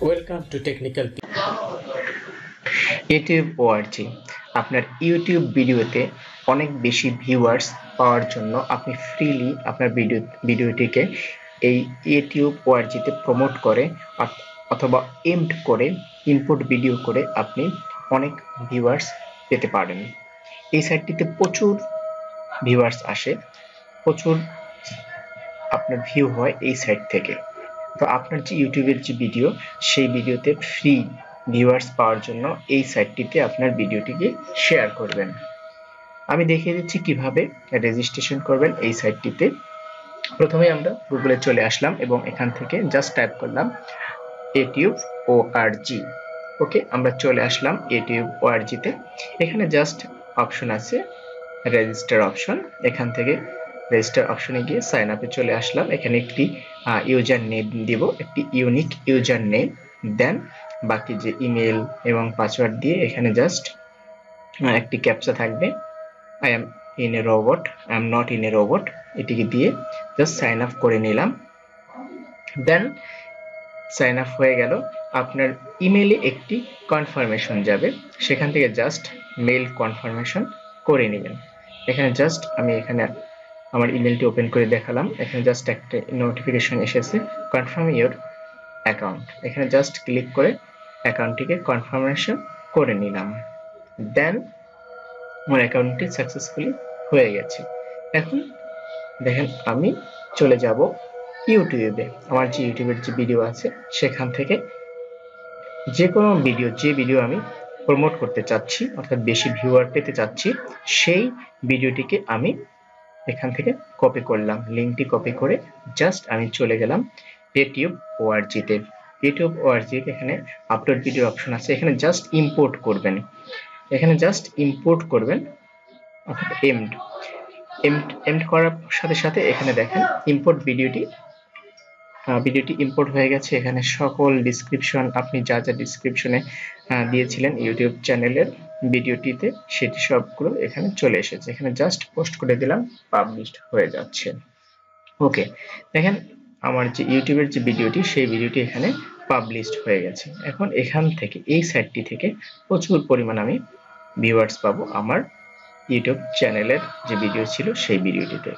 Welcome to Technical YouTube O R G আপনার YouTube ভিডিওতে অনেক বেশি ভিউয়ার্স পাওয়ার জন্য আপনি ফ্রিলি আপনার ভিডিও ভিডিওটিকে এই ইউটিউব ওআরজিতে প্রমোট করে অথ- অথবা এমড করে ইনপুট ভিডিও করে আপনি অনেক ভিউয়ার্স পেতে পারেন। এই সাইটটিতে প্রচুর ভিউয়ার্স আসে, প্রচুর আপনার ভিউ হয় এই সাইট থেকে। তো আপনার যে ইউটিউবের যে ভিডিও সেই ভিডিওতে ফ্রি ভিউয়ার্স পাওয়ার জন্য এই সাইটটিতে আপনার ভিডিওটিকে শেয়ার করবেন। আমি দেখিয়ে দিচ্ছি কীভাবে রেজিস্ট্রেশন করবেন এই সাইটটিতে প্রথমে আমরা গুগলে চলে আসলাম এবং এখান থেকে জাস্ট টাইপ করলাম YouTube O R G okay আমরা চলে আসলাম ইউটিউব ও আর জিতে এখানে জাস্ট অপশন আছে রেজিস্টার অপশন এখান থেকে রেজিস্টার অপশনে গিয়ে সাইন আপে চলে আসলাম। এখানে একটি ইউজার নেম দিব, একটি ইউনিক ইউজার নেম দেন বাকি যে ইমেল এবং পাসওয়ার্ড দিয়ে এখানে জাস্ট একটি ক্যাপচা থাকবে। I am in a robot I am not in a robot এটিকে দিয়ে জাস্ট সাইন আপ করে নিলাম। দেন সাইন আপ হয়ে গেল। আপনার ইমেলে একটি কনফার্মেশন যাবে। সেখান থেকে জাস্ট মেল কনফার্মেশন করে নেবেন। এখানে জাস্ট আমি এখানে আমার ইমেলটি ওপেন করে দেখালাম। এখানে জাস্ট একটা নোটিফিকেশন এসেছে কনফার্ম ইওর অ্যাকাউন্ট এখানে জাস্ট ক্লিক করে অ্যাকাউন্টটিকে কনফার্মেশন করে নিলাম। দেন আমার অ্যাকাউন্টটি সাকসেসফুলি হয়ে গেছে। এখন দেখেন আমি চলে যাব ইউটিউবে। আমার যে ইউটিউবের যে ভিডিও আছে, সেখান থেকে যে কোনো ভিডিও যে ভিডিও আমি প্রমোট করতে চাচ্ছি, অর্থাৎ বেশি ভিউয়ার পেতে চাচ্ছি, সেই ভিডিওটিকে আমি এখান থেকে কপি করলাম। লিঙ্কটি কপি করে জাস্ট আমি চলে গেলাম ইউটিউব ওআরজিতে ইউটিউব ওআরজি এখানে আপলোড ভিডিও অপশন আছে। এখানে জাস্ট ইম্পোর্ট করবেন। এখানে জাস্ট ইম্পোর্ট করবেন। অর্থাৎ এমড এমড এমড করার সাথে সাথে এখানে দেখেন ইম্পোর্ট ভিডিওটি ভিডিওটি ইম্পোর্ট হয়ে গেছে। এখানে সকল ডিসক্রিপশন আপনি যা যা ডিসক্রিপশনে দিয়েছিলেন ইউটিউব চ্যানেলের ভিডিওটিতে সেটি সবগুলো এখানে চলে এসেছে। এখানে জাস্ট পোস্ট করে দিলাম পাবলিশড হয়ে যাচ্ছে। ওকে দেখেন আমার যে ইউটিউবের যে ভিডিওটি, সেই ভিডিওটি এখানে পাবলিশড হয়ে গেছে। এখন এখান থেকে, এই সাইটটি থেকে প্রচুর পরিমাণ আমি ভিউয়ার্স পাবো আমার ইউটিউব চ্যানেলের যে ভিডিও ছিল, সেই ভিডিওটিতে